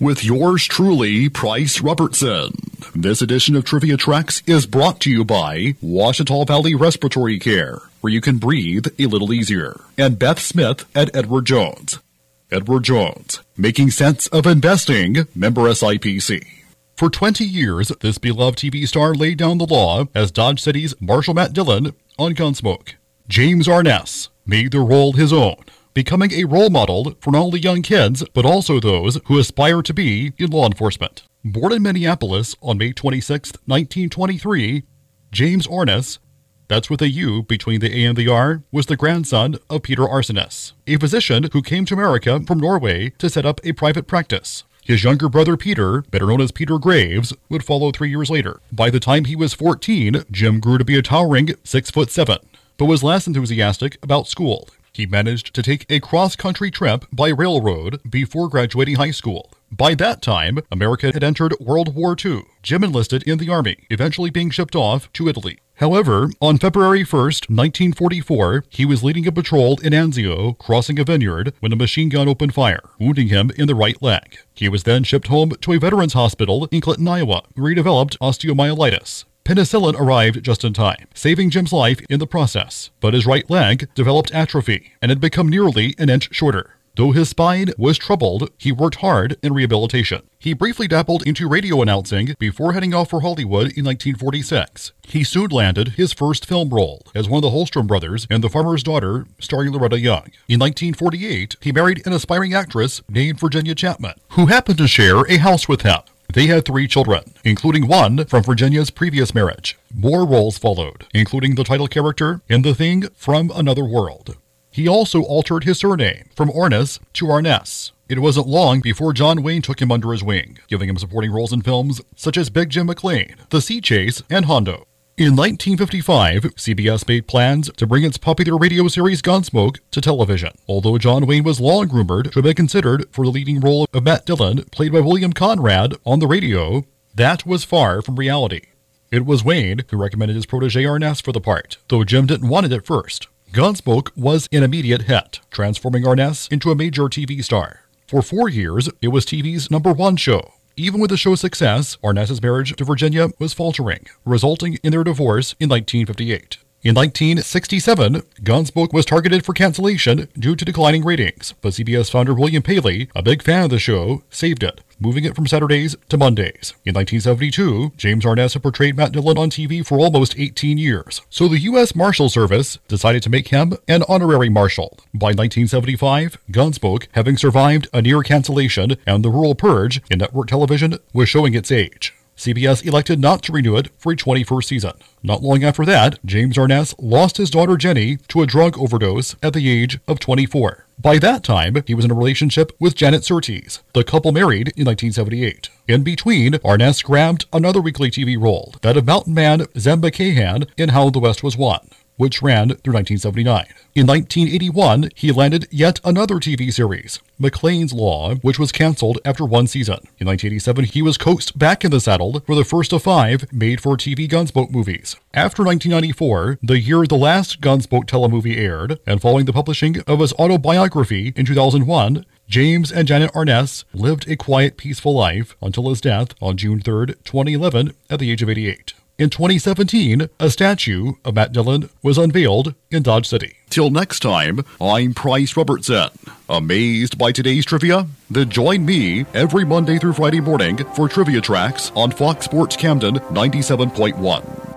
with yours truly, Price Robertson. This edition of Trivia Tracks is brought to you by Washita Valley Respiratory Care, where you can breathe a little easier, and Beth Smith at Edward Jones. Edward Jones, making sense of investing, member SIPC. For 20 years, this beloved TV star laid down the law as Dodge City's Marshal Matt Dillon on Gunsmoke. James Arness made the role his own, becoming a role model for not only young kids, but also those who aspire to be in law enforcement. Born in Minneapolis on May 26, 1923, James Arness, that's with a U between the A and the R, was the grandson of Peter Aurness, a physician who came to America from Norway to set up a private practice. His younger brother Peter, better known as Peter Graves, would follow three years later. By the time he was 14, Jim grew to be a towering six foot seven, but was less enthusiastic about school. He managed to take a cross country trip by railroad before graduating high school. By that time, America had entered World War II. Jim enlisted in the Army, eventually being shipped off to Italy. However, on February 1st, 1944, he was leading a patrol in Anzio, crossing a vineyard, when a machine gun opened fire, wounding him in the right leg. He was then shipped home to a veterans hospital in Clinton, Iowa, where he developed osteomyelitis. Penicillin arrived just in time, saving Jim's life in the process, but his right leg developed atrophy and had become nearly an inch shorter. Though his spine was troubled, he worked hard in rehabilitation. He briefly dabbled into radio announcing before heading off for Hollywood in 1946. He soon landed his first film role as one of the Holstrom brothers in The Farmer's Daughter, starring Loretta Young. In 1948, he married an aspiring actress named Virginia Chapman, who happened to share a house with him. They had three children, including one from Virginia's previous marriage. More roles followed, including the title character in The Thing from Another World. He also altered his surname from Aurness to Arness. It wasn't long before John Wayne took him under his wing, giving him supporting roles in films such as Big Jim McLain, The Sea Chase, and Hondo. In 1955, CBS made plans to bring its popular radio series Gunsmoke to television. Although John Wayne was long rumored to have been considered for the leading role of Matt Dillon, played by William Conrad, on the radio, that was far from reality. It was Wayne who recommended his protege Arness for the part, though Jim didn't want it at first. Gunsmoke was an immediate hit, transforming Arness into a major TV star. For four years, it was TV's number one show. Even with the show's success, Arness's marriage to Virginia was faltering, resulting in their divorce in 1958. In 1967, Gunsmoke was targeted for cancellation due to declining ratings, but CBS founder William Paley, a big fan of the show, saved it, moving it from Saturdays to Mondays. In 1972, James Arness had portrayed Matt Dillon on TV for almost 18 years, so the U.S. Marshal Service decided to make him an honorary marshal. By 1975, Gunsmoke, having survived a near cancellation and the rural purge in network television, was showing its age. CBS elected not to renew it for a 21st season. Not long after that, James Arness lost his daughter Jenny to a drug overdose at the age of 24. By that time, he was in a relationship with Janet Surtees. The couple married in 1978. In between, Arness grabbed another weekly TV role, that of mountain man Zeb Macahan in How the West Was Won which ran through 1979. In 1981, he landed yet another TV series, McClain's Law, which was canceled after one season. In 1987, he was coaxed back in the saddle for the first of five made for TV Gunsmoke movies. After 1994, the year the last Gunsmoke telemovie aired, and following the publishing of his autobiography in 2001, James and Janet Arness lived a quiet, peaceful life until his death on June 3, 2011, at the age of 88. In 2017, a statue of Matt Dillon was unveiled in Dodge City. Till next time, I'm Price Robertson. Amazed by today's trivia? Then join me every Monday through Friday morning for Trivia Tracks on Fox Sports Camden 97.1.